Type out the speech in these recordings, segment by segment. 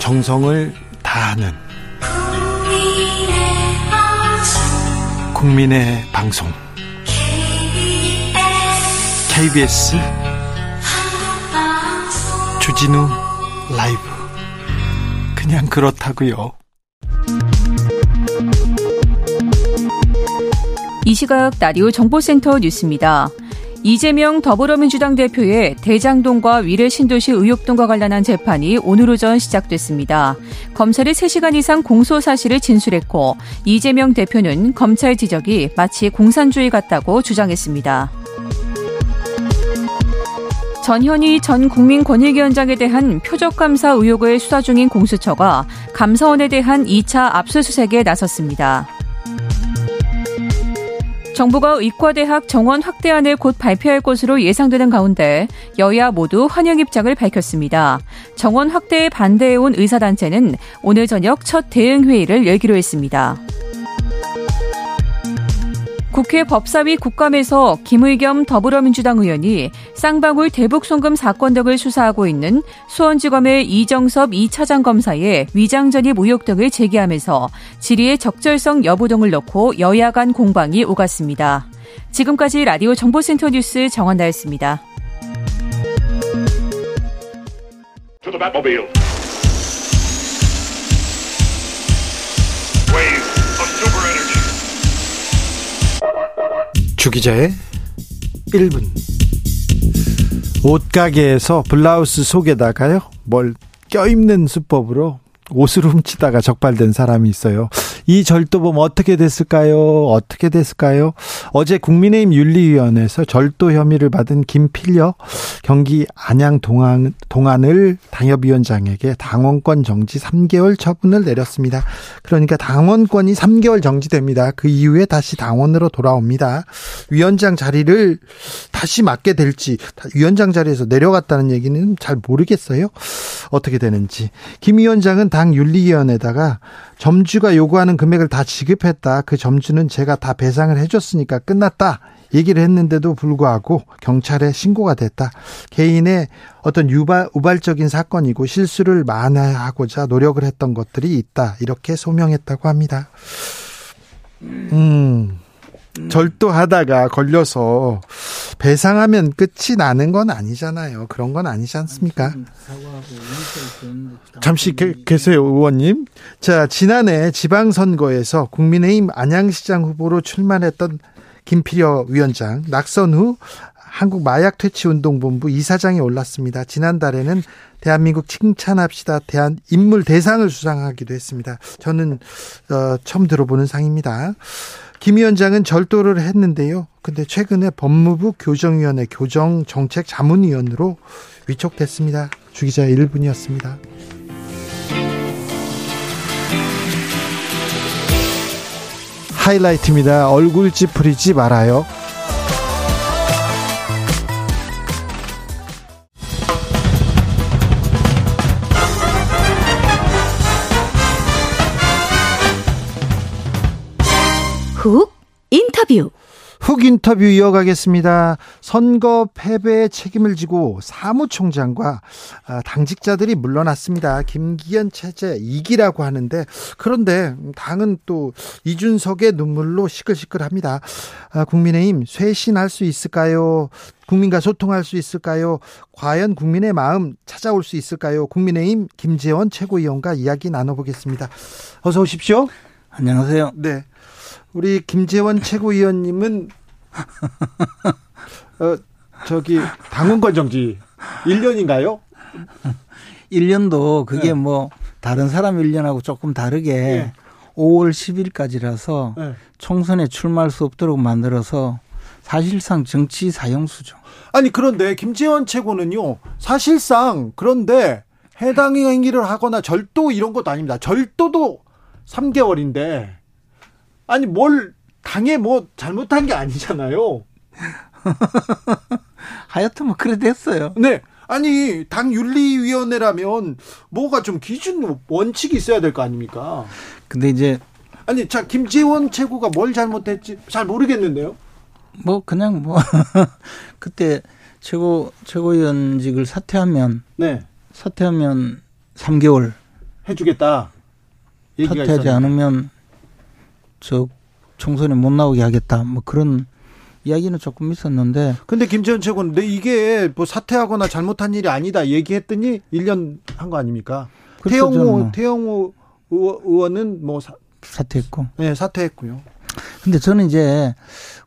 정성을 다하는 국민의 방송 KBS 주진우 라이브 그냥 그렇다고요. 이 시각 라디오 정보센터 뉴스입니다. 이재명 더불어민주당 대표의 대장동과 위례 신도시 의혹 등과 관련한 재판이 오늘 오전 시작됐습니다. 검찰이 3시간 이상 공소 사실을 진술했고 이재명 대표는 검찰 지적이 마치 공산주의 같다고 주장했습니다. 전현희 전 국민권익위원장에 대한 표적감사 의혹을 수사 중인 공수처가 감사원에 대한 2차 압수수색에 나섰습니다. 정부가 의과대학 정원 확대안을 곧 발표할 것으로 예상되는 가운데 여야 모두 환영 입장을 밝혔습니다. 정원 확대에 반대해온 의사단체는 오늘 저녁 첫 대응회의를 열기로 했습니다. 국회 법사위 국감에서 김의겸 더불어민주당 의원이 쌍방울 대북송금 사건 등을 수사하고 있는 수원지검의 이정섭 2차장 검사의 위장전입 의혹 등을 제기하면서 질의의 적절성 여부 등을 놓고 여야 간 공방이 오갔습니다. 지금까지 라디오 정보센터 뉴스 정한나였습니다. 주기자의 1분 옷가게에서 블라우스 속에다가요 뭘 껴입는 수법으로 옷을 훔치다가 적발된 사람이 있어요. 이 절도범 어떻게 됐을까요? 어떻게 됐을까요? 어제 국민의힘 윤리위원회에서 절도 혐의를 받은 김필려 경기 안양 동안, 동안을 당협위원장에게 당원권 정지 3개월 처분을 내렸습니다. 그러니까 당원권이 3개월 정지됩니다. 그 이후에 다시 당원으로 돌아옵니다. 위원장 자리를 다시 맡게 될지 위원장 자리에서 내려갔다는 얘기는 잘 모르겠어요. 어떻게 되는지. 김 위원장은 당 윤리위원회에다가 점주가 요구하는 금액을 다 지급했다. 그 점주는 제가 다 배상을 해줬으니까 끝났다. 얘기를 했는데도 불구하고 경찰에 신고가 됐다. 개인의 어떤 유발, 우발적인 사건이고 실수를 만회하고자 노력을 했던 것들이 있다. 이렇게 소명했다고 합니다. 음. 절도하다가 걸려서 배상하면 끝이 나는 건 아니잖아요. 그런 건 아니지 않습니까? 잠시 게, 계세요, 의원님. 자, 지난해 지방선거에서 국민의힘 안양시장 후보로 출마했던 김필여 위원장 낙선 후 한국 마약 퇴치 운동본부 이사장에 올랐습니다. 지난달에는 대한민국 칭찬합시다 대한 인물 대상을 수상하기도 했습니다. 저는 어, 처음 들어보는 상입니다. 김 위원장은 절도를 했는데요. 근데 최근에 법무부 교정위원회 교정정책 자문위원으로 위촉됐습니다. 주기자 1분이었습니다. 하이라이트입니다. 얼굴 찌푸리지 말아요. 훅 인터뷰. 훅 인터뷰 이어가겠습니다. 선거 패배의 책임을 지고 사무총장과 아, 당직자들이 물러났습니다. 김기현 체제 이기라고 하는데 그런데 당은 또 이준석의 눈물로 시끌시끌합니다. 아, 국민의힘 쇄신할 수 있을까요? 국민과 소통할 수 있을까요? 과연 국민의 마음 찾아올 수 있을까요? 국민의힘 김재원 최고위원과 이야기 나눠보겠습니다. 어서 오십시오. 안녕하세요. 네. 우리 김재원 최고위원님은 어 저기 당원권 정지 1년인가요? 1년도 그게 네. 뭐 다른 사람 1년하고 조금 다르게 네. 5월 10일까지라서 네. 총선에 출마할 수 없도록 만들어서 사실상 정치 사형수죠. 아니 그런데 김재원 최고는요. 사실상 그런데 해당 행위를 하거나 절도 이런 것도 아닙니다. 절도도 3개월인데 아니 뭘 당에 뭐 잘못한 게 아니잖아요. 하여튼 뭐 그래 됐어요. 네. 아니 당 윤리위원회라면 뭐가 좀 기준 원칙이 있어야 될 거 아닙니까? 근데 이제 아니 자 김재원 최고가 뭘 잘못했지 잘 모르겠는데요. 뭐 그냥 뭐 그때 최고 최고위원직을 사퇴하면 네 사퇴하면 3개월 해주겠다. 사퇴하지 있었는데. 않으면 저 총선에 못 나오게 하겠다. 뭐 그런 이야기는 조금 있었는데. 근데 김재현 최고는 근 이게 뭐 사퇴하거나 잘못한 일이 아니다 얘기했더니 1년 한 거 아닙니까? 그렇죠, 태영호 뭐. 태영호 의원은 뭐 사, 사퇴했고. 네, 사퇴했고요. 근데 저는 이제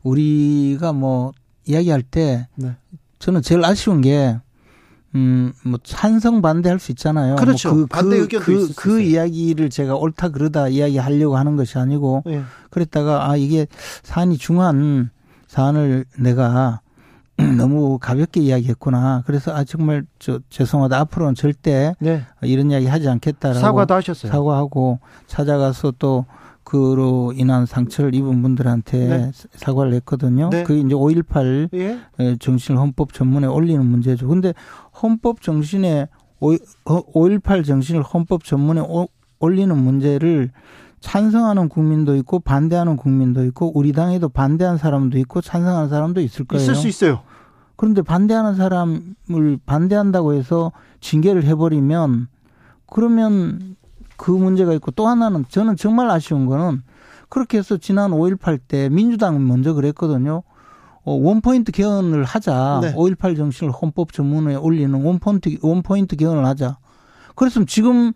우리가 뭐 이야기할 때 네. 저는 제일 아쉬운 게 음, 뭐, 찬성 반대할 수 있잖아요. 뭐 그렇죠. 뭐 그, 반대 의견도 그, 그, 그 이야기를 제가 옳다 그러다 이야기 하려고 하는 것이 아니고, 네. 그랬다가, 아, 이게 사안이 중한 사안을 내가 너무 가볍게 이야기했구나. 그래서 아 정말 저 죄송하다. 앞으로는 절대 네. 이런 이야기 하지 않겠다라고 사과도 하셨어요. 사과하고 찾아가서 또 그로 인한 상처를 입은 분들한테 네. 사과를 했거든요. 네. 그게 이제 5.18 예? 정신을 헌법 전문에 올리는 문제죠. 근데 헌법 정신에 5.18 정신을 헌법 전문에 올리는 문제를 찬성하는 국민도 있고 반대하는 국민도 있고 우리 당에도 반대한 사람도 있고 찬성하는 사람도 있을 거예요. 있을 수 있어요. 그런데 반대하는 사람을 반대한다고 해서 징계를 해버리면 그러면 그 문제가 있고 또 하나는 저는 정말 아쉬운 거는 그렇게 해서 지난 5.18 때 민주당은 먼저 그랬거든요. 어, 원포인트 개헌을 하자. 네. 5.18 정신을 헌법 전문에 올리는 원포인트, 원포인트 개헌을 하자. 그랬으면 지금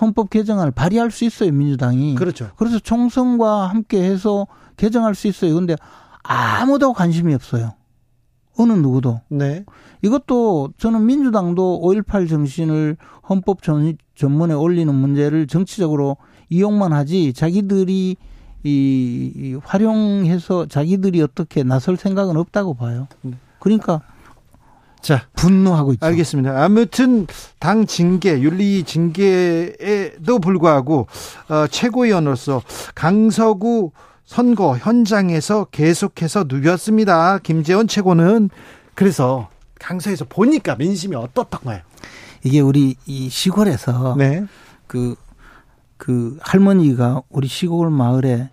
헌법 개정안을 발의할 수 있어요, 민주당이. 그렇죠. 그래서 총선과 함께 해서 개정할 수 있어요. 근데 아무도 관심이 없어요. 어느 누구도. 네. 이것도 저는 민주당도 5.18 정신을 헌법 전, 전문에 올리는 문제를 정치적으로 이용만 하지 자기들이 이, 이 활용해서 자기들이 어떻게 나설 생각은 없다고 봐요. 네. 그러니까 자, 분노하고 있죠. 알겠습니다. 아무튼 당 징계, 윤리 징계에도 불구하고 어, 최고위원으로서 강서구 선거 현장에서 계속해서 누볐습니다. 김재원 최고는 그래서 강서에서 보니까 민심이 어떻던가요? 이게 우리 이 시골에서 네. 그, 그 할머니가 우리 시골 마을에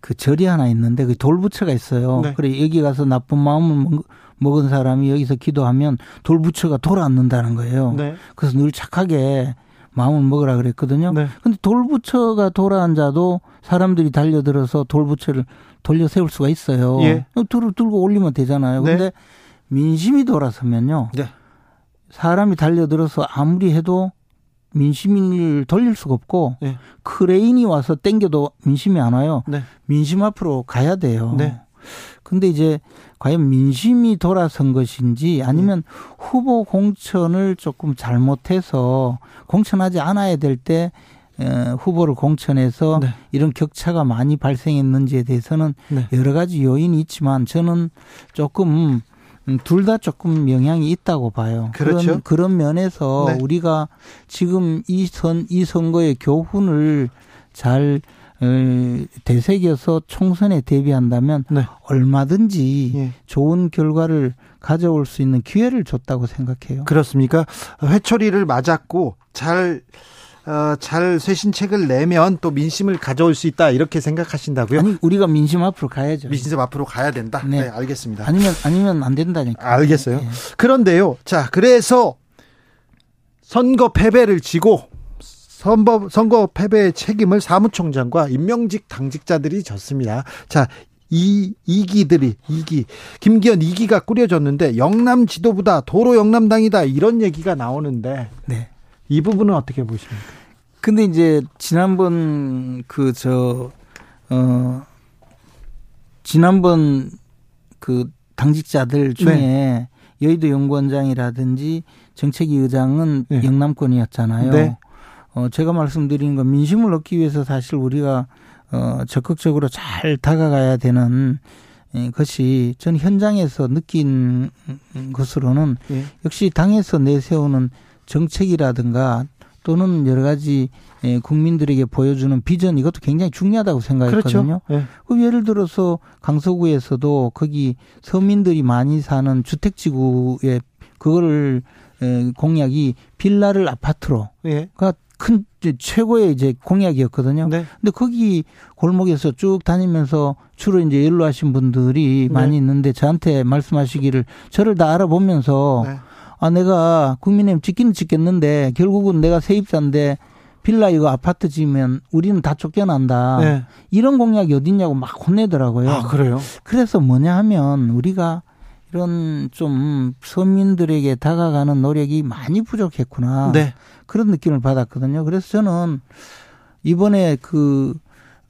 그 절이 하나 있는데 그 돌부처가 있어요. 네. 그래 여기 가서 나쁜 마음을 먹은 사람이 여기서 기도하면 돌부처가 돌아앉는다는 거예요. 네. 그래서 늘 착하게 마음을 먹으라 그랬거든요. 네. 근데 돌부처가 돌아앉아도 사람들이 달려들어서 돌부처를 돌려 세울 수가 있어요. 예. 들고, 들고 올리면 되잖아요. 네. 근데 민심이 돌아서면요. 네. 사람이 달려들어서 아무리 해도 민심을 돌릴 수가 없고 네. 크레인이 와서 땡겨도 민심이 안 와요. 네. 민심 앞으로 가야 돼요. 네. 근데 이제 과연 민심이 돌아선 것인지 아니면 네. 후보 공천을 조금 잘못해서 공천하지 않아야 될 때 후보를 공천해서 네. 이런 격차가 많이 발생했는지에 대해서는 네. 여러 가지 요인이 있지만 저는 조금 음, 둘다 조금 영향이 있다고 봐요. 그렇죠. 그런, 그런 면에서 네. 우리가 지금 이 선, 이 선거의 교훈을 잘 되새겨서 총선에 대비한다면 네. 얼마든지 예. 좋은 결과를 가져올 수 있는 기회를 줬다고 생각해요. 그렇습니까? 회초리를 맞았고 잘 어, 잘 쇄신책을 내면 또 민심을 가져올 수 있다 이렇게 생각하신다고요? 아니 우리가 민심 앞으로 가야죠. 민심 앞으로 가야 된다. 네, 네 알겠습니다. 아니면 아니면 안 된다니까. 알겠어요. 네. 그런데요, 자 그래서 선거 패배를 지고 선거, 선거 패배의 책임을 사무총장과 임명직 당직자들이 졌습니다. 자, 이, 이기들이, 이기. 김기현 이기가 꾸려졌는데, 영남 지도부다, 도로 영남당이다, 이런 얘기가 나오는데, 네. 이 부분은 어떻게 보십니까? 근데 이제, 지난번, 그, 저, 어, 지난번 그 당직자들 중에 네. 여의도 연구원장이라든지 정책위 의장은 네. 영남권이었잖아요. 네. 어, 제가 말씀드린 건 민심을 얻기 위해서 사실 우리가 어, 적극적으로 잘 다가가야 되는 예, 것이 전 현장에서 느낀 것으로는 예. 역시 당에서 내세우는 정책이라든가 또는 여러 가지 예, 국민들에게 보여주는 비전 이것도 굉장히 중요하다고 생각했거든요. 그렇죠. 예. 그 예를 들어서 강서구에서도 거기 서민들이 많이 사는 주택지구에 그거를 예, 공약이 빌라를 아파트로 예. 큰 최고의 이제 공약이었거든요. 네. 근데 거기 골목에서 쭉 다니면서 주로 이제 연로하신 분들이 네. 많이 있는데 저한테 말씀하시기를 저를 다 알아보면서 네. 아 내가 국민의힘 찍기는 찍겠는데 결국은 내가 세입자인데 빌라 이거 아파트 지으면 우리는 다 쫓겨난다. 네. 이런 공약이 어딨냐고 막 혼내더라고요. 아, 그래요? 그래서 뭐냐 하면 우리가 이런 좀 서민들에게 다가가는 노력이 많이 부족했구나. 네. 그런 느낌을 받았거든요. 그래서 저는 이번에 그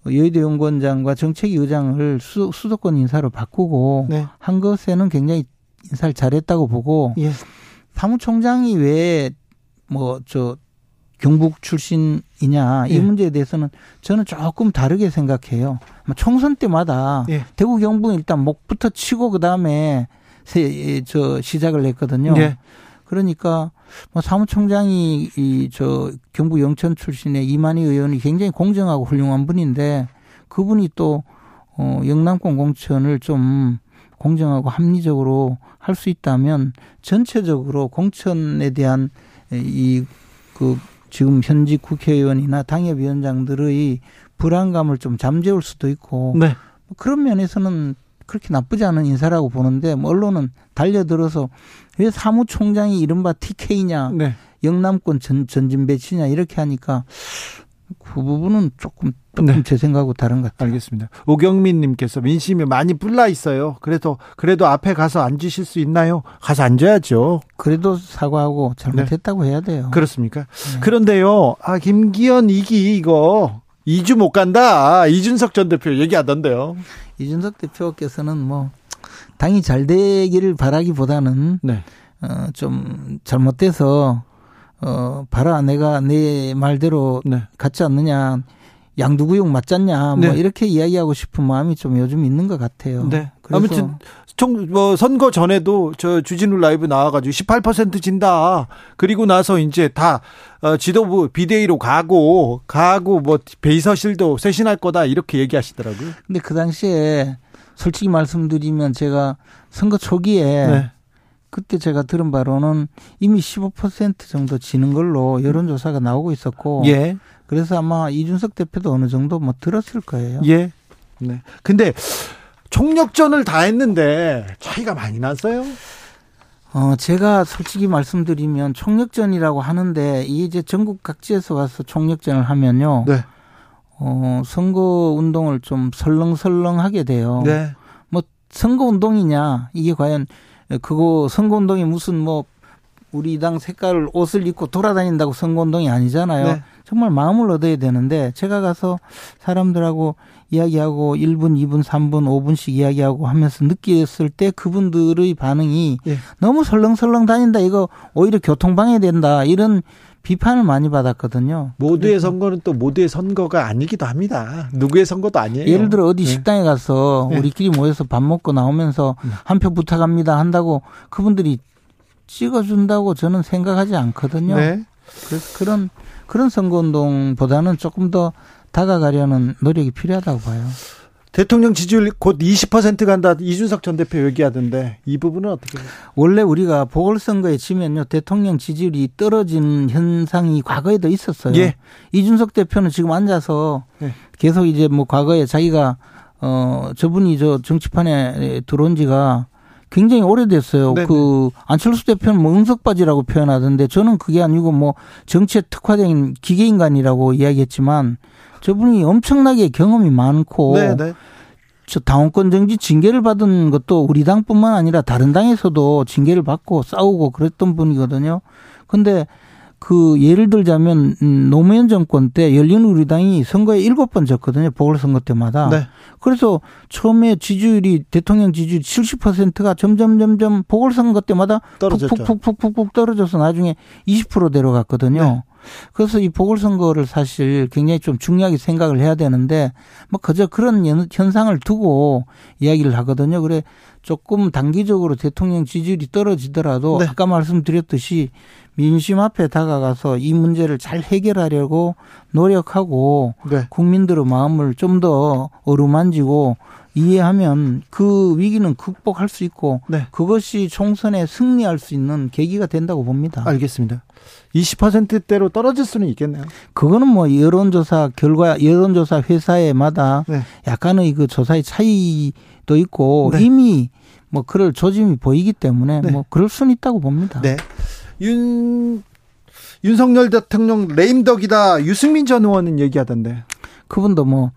여의도 연구원장과 정책위 의장을 수, 수도권 인사로 바꾸고 네. 한 것에는 굉장히 인사를 잘했다고 보고 예. 사무총장이 왜 뭐 저 경북 출신이냐 이 예. 문제에 대해서는 저는 조금 다르게 생각해요. 뭐 총선 때마다 예. 대구 경북은 일단 목부터 치고 그 다음에 저 시작을 했거든요. 예. 그러니까 뭐 사무총장이 이 저 경북 영천 출신의 이만희 의원이 굉장히 공정하고 훌륭한 분인데 그분이 또 어, 영남권 공천을 좀 공정하고 합리적으로 할 수 있다면 전체적으로 공천에 대한 이 그 지금 현직 국회의원이나 당협위원장들의 불안감을 좀 잠재울 수도 있고 네. 뭐 그런 면에서는 그렇게 나쁘지 않은 인사라고 보는데 뭐 언론은 달려들어서 왜 사무총장이 이른바 TK냐 네. 영남권 전, 전진 배치냐 이렇게 하니까 그 부분은 조금 조금 네. 제 생각하고 다른 것 같아요. 알겠습니다. 오경민 님께서 민심이 많이 불나 있어요. 그래도 그래도 앞에 가서 앉으실 수 있나요? 가서 앉아야죠. 그래도 사과하고 잘못했다고 네. 해야 돼요. 그렇습니까? 네. 그런데요. 아, 김기현 이기 이거 2주 못 간다. 이준석 전 대표 얘기하던데요. 이준석 대표께서는 뭐 당이 잘 되기를 바라기보다는 네. 어, 좀 잘못돼서 어, 봐라, 내가 내 말대로 네. 같지 않느냐, 양두구육 맞잖냐, 뭐 네. 이렇게 이야기하고 싶은 마음이 좀 요즘 있는 것 같아요. 네. 아무튼 총, 뭐, 선거 전에도 저 주진우 라이브 나와가지고 18% 진다. 그리고 나서 이제 다, 어, 지도부 비대위로 가고, 가고, 뭐, 베이서실도 쇄신할 거다. 이렇게 얘기하시더라고요. 근데 그 당시에 솔직히 말씀드리면 제가 선거 초기에 네. 그때 제가 들은 바로는 이미 15% 정도 지는 걸로 여론조사가 나오고 있었고. 예. 그래서 아마 이준석 대표도 어느 정도 뭐 들었을 거예요. 예. 네. 근데 총력전을 다 했는데 차이가 많이 났어요? 어, 제가 솔직히 말씀드리면 총력전이라고 하는데 이제 전국 각지에서 와서 총력전을 하면요. 네. 어, 선거 운동을 좀 설렁설렁하게 돼요. 네. 뭐 선거 운동이냐 이게 과연 그거 선거 운동이 무슨 뭐 우리 당 색깔 옷을 입고 돌아다닌다고 선거 운동이 아니잖아요. 네. 정말 마음을 얻어야 되는데 제가 가서 사람들하고 이야기하고 1분, 2분, 3분, 5분씩 이야기하고 하면서 느꼈을 때 그분들의 반응이 네. 너무 설렁설렁 다닌다. 이거 오히려 교통방해 된다. 이런 비판을 많이 받았거든요. 모두의 선거는 또 모두의 선거가 아니기도 합니다. 누구의 선거도 아니에요. 예를 들어 어디 네. 식당에 가서 네. 우리끼리 모여서 밥 먹고 나오면서 네. 한표 부탁합니다 한다고 그분들이 찍어준다고 저는 생각하지 않거든요. 네. 그래서 그런 그런 선거운동보다는 조금 더 다가가려는 노력이 필요하다고 봐요. 대통령 지지율 곧 20% 간다 이준석 전 대표 얘기하던데 이 부분은 어떻게? 원래 우리가 보궐선거에 지면요 대통령 지지율이 떨어지는 현상이 과거에도 있었어요. 예. 이준석 대표는 지금 앉아서 예. 계속 이제 뭐 과거에 자기가 어 저분이 저 정치판에 들어온 지가 굉장히 오래됐어요. 네네. 그 안철수 대표는 뭐 응석바지라고 표현하던데 저는 그게 아니고 뭐 정치에 특화된 기계인간이라고 이야기했지만 저분이 엄청나게 경험이 많고 네네. 저 당원권 정지 징계를 받은 것도 우리 당뿐만 아니라 다른 당에서도 징계를 받고 싸우고 그랬던 분이거든요. 근데 그 예를 들자면 음, 노무현 정권 때 열린우리당이 선거에 일곱 번 졌거든요. 보궐선거 때마다. 네. 그래서 처음에 지지율이 대통령 지지율 70%가 점점 점점 보궐선거 때마다 푹푹푹푹푹 떨어져서 나중에 20% 내려갔거든요. 네. 그래서 이 보궐선거를 사실 굉장히 좀 중요하게 생각을 해야 되는데 뭐 그저 그런 현상을 두고 이야기를 하거든요. 그래 조금 단기적으로 대통령 지지율이 떨어지더라도 네. 아까 말씀드렸듯이 민심 앞에 다가가서 이 문제를 잘 해결하려고 노력하고 네. 국민들의 마음을 좀 더 어루만지고 이해하면 그 위기는 극복할 수 있고 네. 그것이 총선에 승리할 수 있는 계기가 된다고 봅니다. 알겠습니다. 20%대로 떨어질 수는 있겠네요. 그거는 뭐 여론조사 결과 여론조사 회사에마다 네. 약간의 그 조사의 차이도 있고 네. 이미 뭐 그럴 조짐이 보이기 때문에 네. 뭐 그럴 수는 있다고 봅니다. 네. 윤 윤석열 대통령 레임덕이다. 유승민 전 의원은 얘기하던데. 그분도 뭐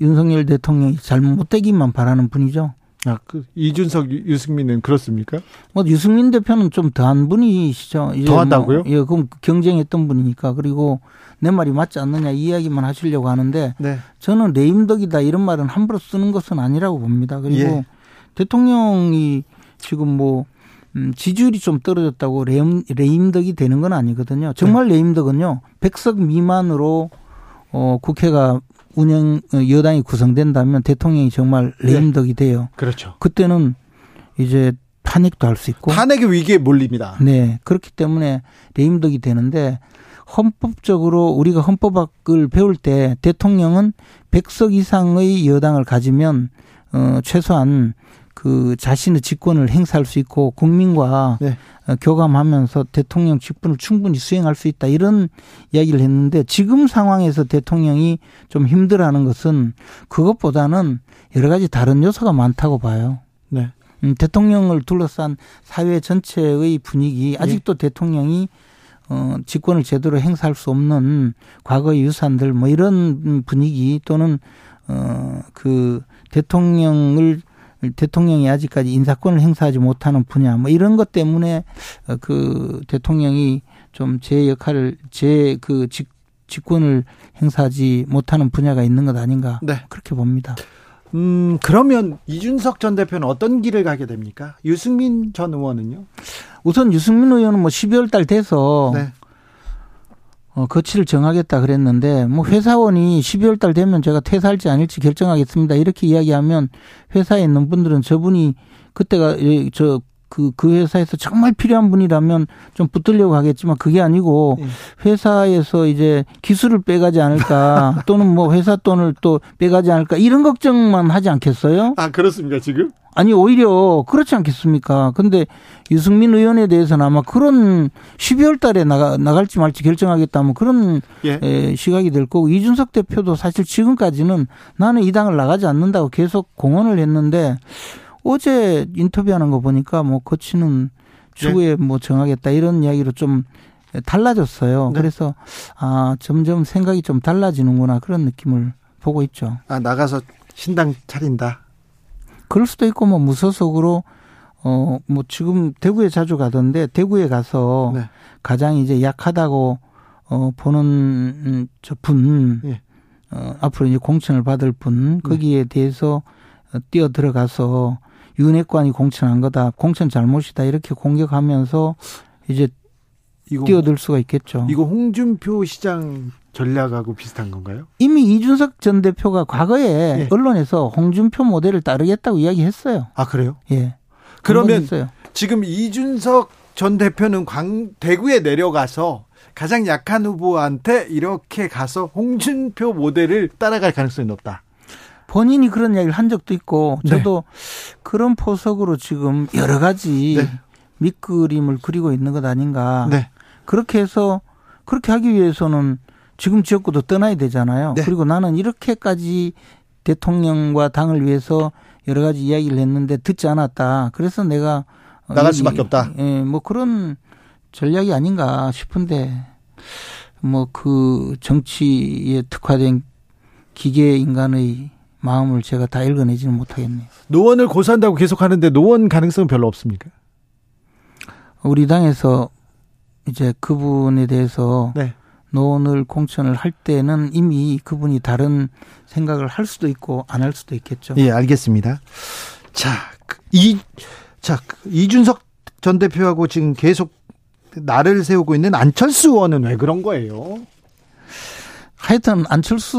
윤석열 대통령이 잘못되기만 바라는 분이죠. 아, 그 이준석, 유승민은 그렇습니까? 뭐 유승민 대표는 좀 더한 분이시죠. 더하다고요? 뭐, 예, 그럼 경쟁했던 분이니까 그리고 내 말이 맞지 않느냐 이야기만 하시려고 하는데 네. 저는 레임덕이다 이런 말은 함부로 쓰는 것은 아니라고 봅니다. 그리고 예. 대통령이 지금 뭐 음, 지지율이 좀 떨어졌다고 레임, 레임덕이 되는 건 아니거든요. 정말 네. 레임덕은요, 100석 미만으로 어, 국회가 운영, 어, 여당이 구성된다면 대통령이 정말 네. 레임덕이 돼요. 그렇죠. 그때는 이제 탄핵도 할 수 있고. 탄핵의 위기에 몰립니다. 네. 그렇기 때문에 레임덕이 되는데 헌법적으로 우리가 헌법학을 배울 때 대통령은 100석 이상의 여당을 가지면 어, 최소한 그 자신의 직권을 행사할 수 있고 국민과 네. 어, 교감하면서 대통령 직분을 충분히 수행할 수 있다 이런 이야기를 했는데 지금 상황에서 대통령이 좀 힘들어하는 것은 그것보다는 여러 가지 다른 요소가 많다고 봐요. 네. 음, 대통령을 둘러싼 사회 전체의 분위기 아직도 네. 대통령이 어, 직권을 제대로 행사할 수 없는 과거의 유산들 뭐 이런 분위기 또는 어, 그 대통령을 대통령이 아직까지 인사권을 행사하지 못하는 분야 뭐 이런 것 때문에 어, 그 대통령이 좀 제 역할을 제그 직권을 행사하지 못하는 분야가 있는 것 아닌가 네. 그렇게 봅니다. 음 그러면 이준석 전 대표는 어떤 길을 가게 됩니까? 유승민 전 의원은요? 우선 유승민 의원은 뭐 12월 달 돼서 네. 어, 거치를 정하겠다 그랬는데 뭐 회사원이 12월 달 되면 제가 퇴사할지 아닐지 결정하겠습니다. 이렇게 이야기하면 회사에 있는 분들은 저분이 그때가 저 그, 그 회사에서 정말 필요한 분이라면 좀 붙들려고 하겠지만 그게 아니고 예. 회사에서 이제 기술을 빼가지 않을까 또는 뭐 회사 돈을 또 빼가지 않을까 이런 걱정만 하지 않겠어요? 아, 그렇습니까, 지금? 아니 오히려 그렇지 않겠습니까? 근데 유승민 의원에 대해서는 아마 그런 12월 달에 나가, 나갈지 말지 결정하겠다면 그런 예. 에, 시각이 될 거고 이준석 대표도 사실 지금까지는 나는 이 당을 나가지 않는다고 계속 공언을 했는데 어제 인터뷰하는 거 보니까 뭐 거치는 추후에 네. 뭐 정하겠다 이런 이야기로 좀 달라졌어요. 네. 그래서 아 점점 생각이 좀 달라지는구나 그런 느낌을 보고 있죠. 아 나가서 신당 차린다. 그럴 수도 있고 뭐 무소속으로 어 뭐 지금 대구에 자주 가던데 대구에 가서 네. 가장 이제 약하다고 어 보는 저분 예. 어 앞으로 이제 공천을 받을 분 네. 거기에 대해서 뛰어 들어가서 윤핵관이 공천한 거다 공천 잘못이다 이렇게 공격하면서 이제 이거, 뛰어들 수가 있겠죠. 이거 홍준표 시장 전략하고 비슷한 건가요? 이미 이준석 전 대표가 과거에 예. 언론에서 홍준표 모델을 따르겠다고 이야기했어요. 아 그래요? 예. 그러면 지금 이준석 전 대표는 광 대구에 내려가서 가장 약한 후보한테 이렇게 가서 홍준표 모델을 따라갈 가능성이 높다. 본인이 그런 이야기를 한 적도 있고 네. 저도 네. 그런 포석으로 지금 여러 가지 네. 밑그림을 그리고 있는 것 아닌가. 네. 그렇게 해서 그렇게 하기 위해서는 지금 지역구도 떠나야 되잖아요. 네. 그리고 나는 이렇게까지 대통령과 당을 위해서 여러 가지 이야기를 했는데 듣지 않았다. 그래서 내가 나갈 수밖에 없다. 예, 뭐 그런 전략이 아닌가 싶은데 뭐 그 정치에 특화된 기계 인간의 마음을 제가 다 읽어내지는 못하겠네요. 노원을 고수한다고 계속 하는데 노원 가능성은 별로 없습니까? 우리 당에서 이제 그분에 대해서 네. 노원을 공천을 할 때는 이미 그분이 다른 생각을 할 수도 있고 안 할 수도 있겠죠. 예, 알겠습니다. 자, 이, 자, 이준석 전 대표하고 지금 계속 나를 세우고 있는 안철수 의원은 왜 그런 거예요? 하여튼 안철수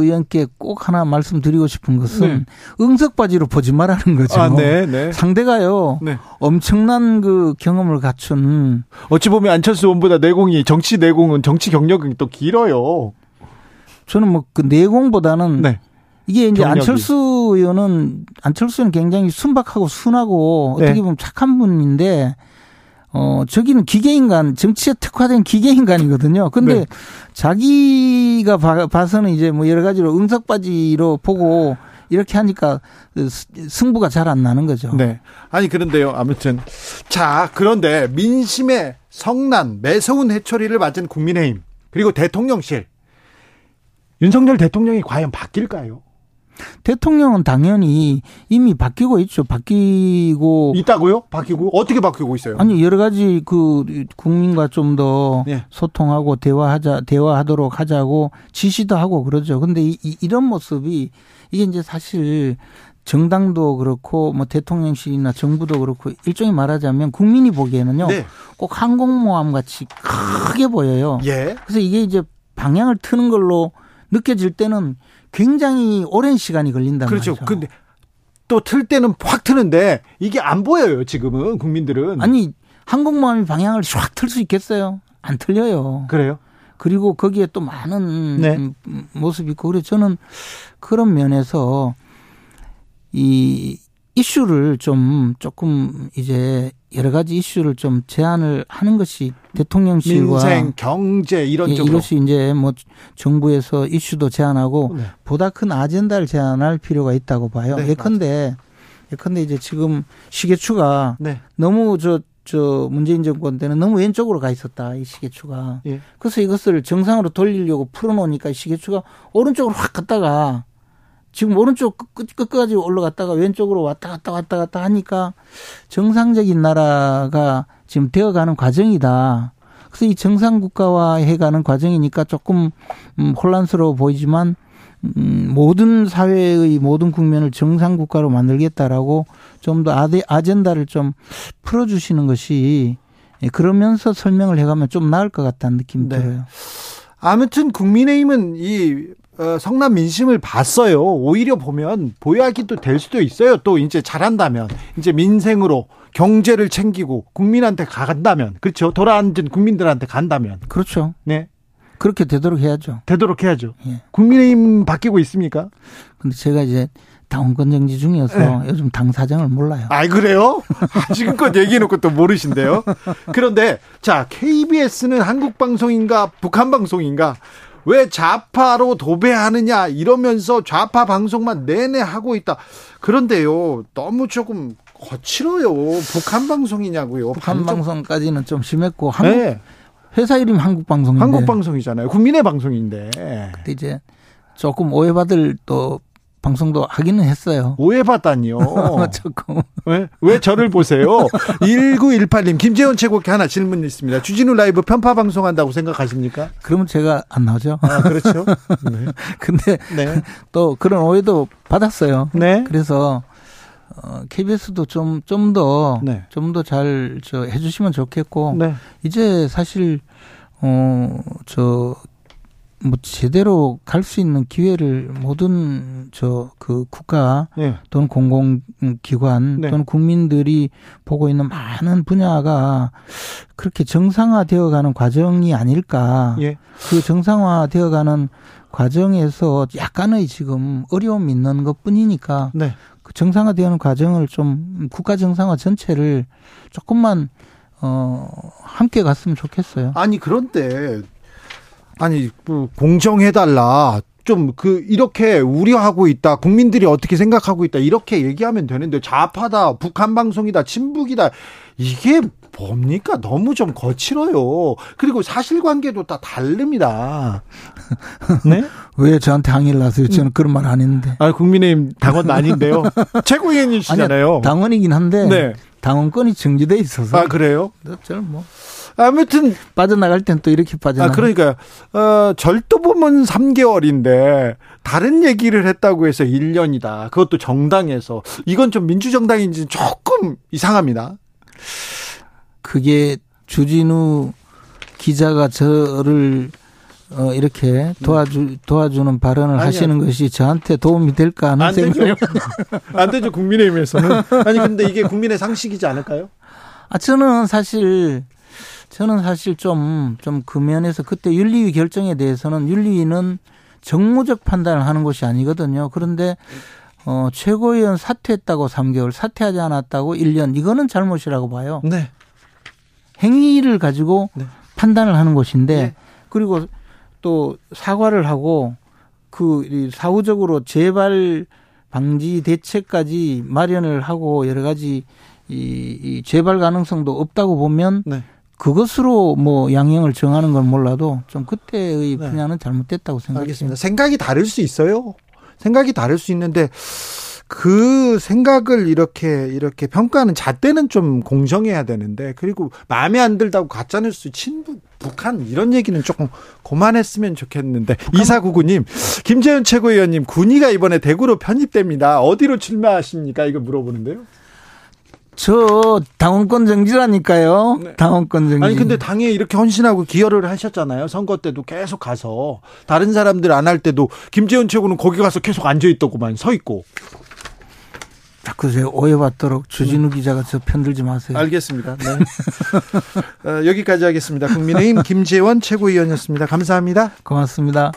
의원께 꼭 하나 말씀드리고 싶은 것은 네. 응석바지로 보지 말라는 거죠. 아, 네, 네. 상대가요. 네. 엄청난 그 경험을 갖춘 어찌 보면 안철수 의원보다 내공이 정치 내공은 정치 경력은 또 길어요. 저는 뭐 그 내공보다는 네. 이게 이제 경력이. 안철수 의원은 안철수는 굉장히 순박하고 순하고 어떻게 네. 보면 착한 분인데 어, 저기는 기계인간, 정치에 특화된 기계인간이거든요. 근데 네. 자기가 봐, 봐서는 이제 뭐 여러 가지로 응석바지로 보고 이렇게 하니까 승부가 잘 안 나는 거죠. 네. 아니, 그런데요. 아무튼. 자, 그런데 민심의 성난 매서운 해초리를 맞은 국민의힘 그리고 대통령실 윤석열 대통령이 과연 바뀔까요? 대통령은 당연히 이미 바뀌고 있죠. 바뀌고 있다고요? 바뀌고 어떻게 바뀌고 있어요? 아니 여러 가지 그 국민과 좀더 예. 소통하고 대화하자 대화하도록 하자고 지시도 하고 그러죠. 근데 이, 이, 이런 모습이 이게 이제 사실 정당도 그렇고 뭐 대통령실이나 정부도 그렇고 일종의 말하자면 국민이 보기에는요 네. 꼭 항공모함 같이 크게 보여요. 예. 그래서 이게 이제 방향을 트는 걸로 느껴질 때는 굉장히 오랜 시간이 걸린다 그렇죠. 말이죠. 근데 또 틀 때는 확 트는데 이게 안 보여요, 지금은 국민들은. 아니, 항공모함이 방향을 쫙 틀 수 있겠어요? 안 틀려요. 그래요? 그리고 거기에 또 많은 네. 모습이 있고 그래 저는 그런 면에서 이 이슈를 좀 조금 이제 여러 가지 이슈를 좀 제안을 하는 것이 대통령실과 민생, 경제 이런 예, 쪽으로 이것이 이제 뭐 정부에서 이슈도 제안하고 네. 보다 큰 아젠다를 제안할 필요가 있다고 봐요. 네, 예컨대 예컨대 이제 지금 시계추가 네. 너무 저저 문재인 정권 때는 너무 왼쪽으로 가 있었다 이 시계추가. 예. 그래서 이것을 정상으로 돌리려고 풀어놓으니까 시계추가 오른쪽으로 확 갔다가 지금 오른쪽 끝, 끝까지 올라갔다가 왼쪽으로 왔다 갔다 왔다 갔다 하니까 정상적인 나라가 지금 되어가는 과정이다. 그래서 이 정상 국가화 해가는 과정이니까 조금 음, 혼란스러워 보이지만 음, 모든 사회의 모든 국면을 정상 국가로 만들겠다라고 좀 더 아젠다를 좀 풀어주시는 것이 예, 그러면서 설명을 해가면 좀 나을 것 같다는 느낌이 네. 들어요. 아무튼 국민의힘은 이 어, 성남 민심을 봤어요. 오히려 보면 보약이 또 될 수도 있어요. 또 이제 잘한다면 이제 민생으로 경제를 챙기고 국민한테 간다면 그렇죠. 돌아앉은 국민들한테 간다면 그렇죠. 네. 그렇게 되도록 해야죠. 되도록 해야죠. 예. 국민의힘 바뀌고 있습니까? 근데 제가 이제 당원권 정지 중이어서 네. 요즘 당 사정을 몰라요. 아, 그래요? 지금껏 얘기해놓고 또 모르신대요. 그런데 자 KBS는 한국 방송인가 북한 방송인가 왜 좌파로 도배하느냐 이러면서 좌파 방송만 내내 하고 있다. 그런데요, 너무 조금 거칠어요. 북한 방송이냐고요. 북한 방송까지는 좀 심했고 한국 네. 회사 이름 한국 방송인데 한국 방송이잖아요. 국민의 방송인데. 근데 이제 조금 오해받을 또 방송도 하기는 했어요. 오해받다니요. 조금. 왜, 왜 저를 보세요? 1918님, 김재원 최고께 하나 질문 있습니다. 주진우 라이브 편파 방송한다고 생각하십니까? 그러면 제가 안 나오죠. 아, 그렇죠. 네. 근데 네. 또 그런 오해도 받았어요. 네. 그래서 어, KBS도 좀, 좀 더, 네. 좀더 잘, 저, 해주시면 좋겠고, 네. 이제 사실, 어, 저, 뭐 제대로 갈 수 있는 기회를 모든 저 그 국가 네. 또는 공공기관 네. 또는 국민들이 보고 있는 많은 분야가 그렇게 정상화되어 가는 과정이 아닐까. 예. 그 정상화되어 가는 과정에서 약간의 지금 어려움이 있는 것 뿐이니까 네. 그 정상화되는 과정을 좀 국가 정상화 전체를 조금만 어 함께 갔으면 좋겠어요. 아니 그런데 아니 그 공정해달라. 좀 그 이렇게 우려하고 있다. 국민들이 어떻게 생각하고 있다. 이렇게 얘기하면 되는데 좌파다 북한 방송이다 친북이다. 이게 뭡니까? 너무 좀 거칠어요. 그리고 사실관계도 다 다릅니다. 네? 왜 저한테 항의를 하세요? 저는 그런 말 안 했는데. 아 국민의힘 당원 아닌데요? 최고위원이시잖아요. 당원이긴 한데 네. 당원권이 정지돼 있어서. 아 그래요? 저는 뭐 아무튼 빠져나갈 땐 또 이렇게 빠져나. 아 그러니까요. 어, 절도 보면 3개월인데 다른 얘기를 했다고 해서 1년이다. 그것도 정당에서 이건 좀 민주정당인지 조금 이상합니다. 그게 주진우 기자가 저를 어, 이렇게 도와주, 도와주는 발언을 아니야. 하시는 것이 저한테 도움이 될까 하는 생각이. 안 되죠. 국민의힘에서는. 아니, 근데 이게 국민의 상식이지 않을까요? 아, 저는 사실 저는 사실 좀, 좀 그 면에서 그때 윤리위 결정에 대해서는 윤리위는 정무적 판단을 하는 것이 아니거든요. 그런데 어, 최고위원 사퇴했다고 3개월, 사퇴하지 않았다고 1년, 이거는 잘못이라고 봐요. 네. 행위를 가지고 네. 판단을 하는 것인데, 네. 그리고 또 사과를 하고, 그, 사후적으로 재발 방지 대책까지 마련을 하고 여러 가지 이, 이 재발 가능성도 없다고 보면 네. 그것으로 뭐 양형을 정하는 건 몰라도 좀 그때의 네. 분야는 잘못됐다고 생각합니다. 알겠습니다. 생각이 다를 수 있어요. 생각이 다를 수 있는데 그 생각을 이렇게 이렇게 평가하는 잣대는 좀 공정해야 되는데 그리고 마음에 안 들다고 가짜뉴스 친북 북한 이런 얘기는 조금 그만했으면 좋겠는데 이사구구님 김재현 최고위원님 군의가 이번에 대구로 편입됩니다 어디로 출마하십니까 이거 물어보는데요 저 당원권 정지라니까요. 네. 당원권 정지. 아니 근데 당에 이렇게 헌신하고 기여를 하셨잖아요. 선거 때도 계속 가서 다른 사람들 안 할 때도 김재원 최고는 거기 가서 계속 앉아 있더구만 서 있고. 자꾸 제 오해받도록 주진우 네. 기자가 저 편들지 마세요. 알겠습니다. 네. 어, 여기까지 하겠습니다. 국민의힘 김재원 최고위원이었습니다. 감사합니다. 고맙습니다.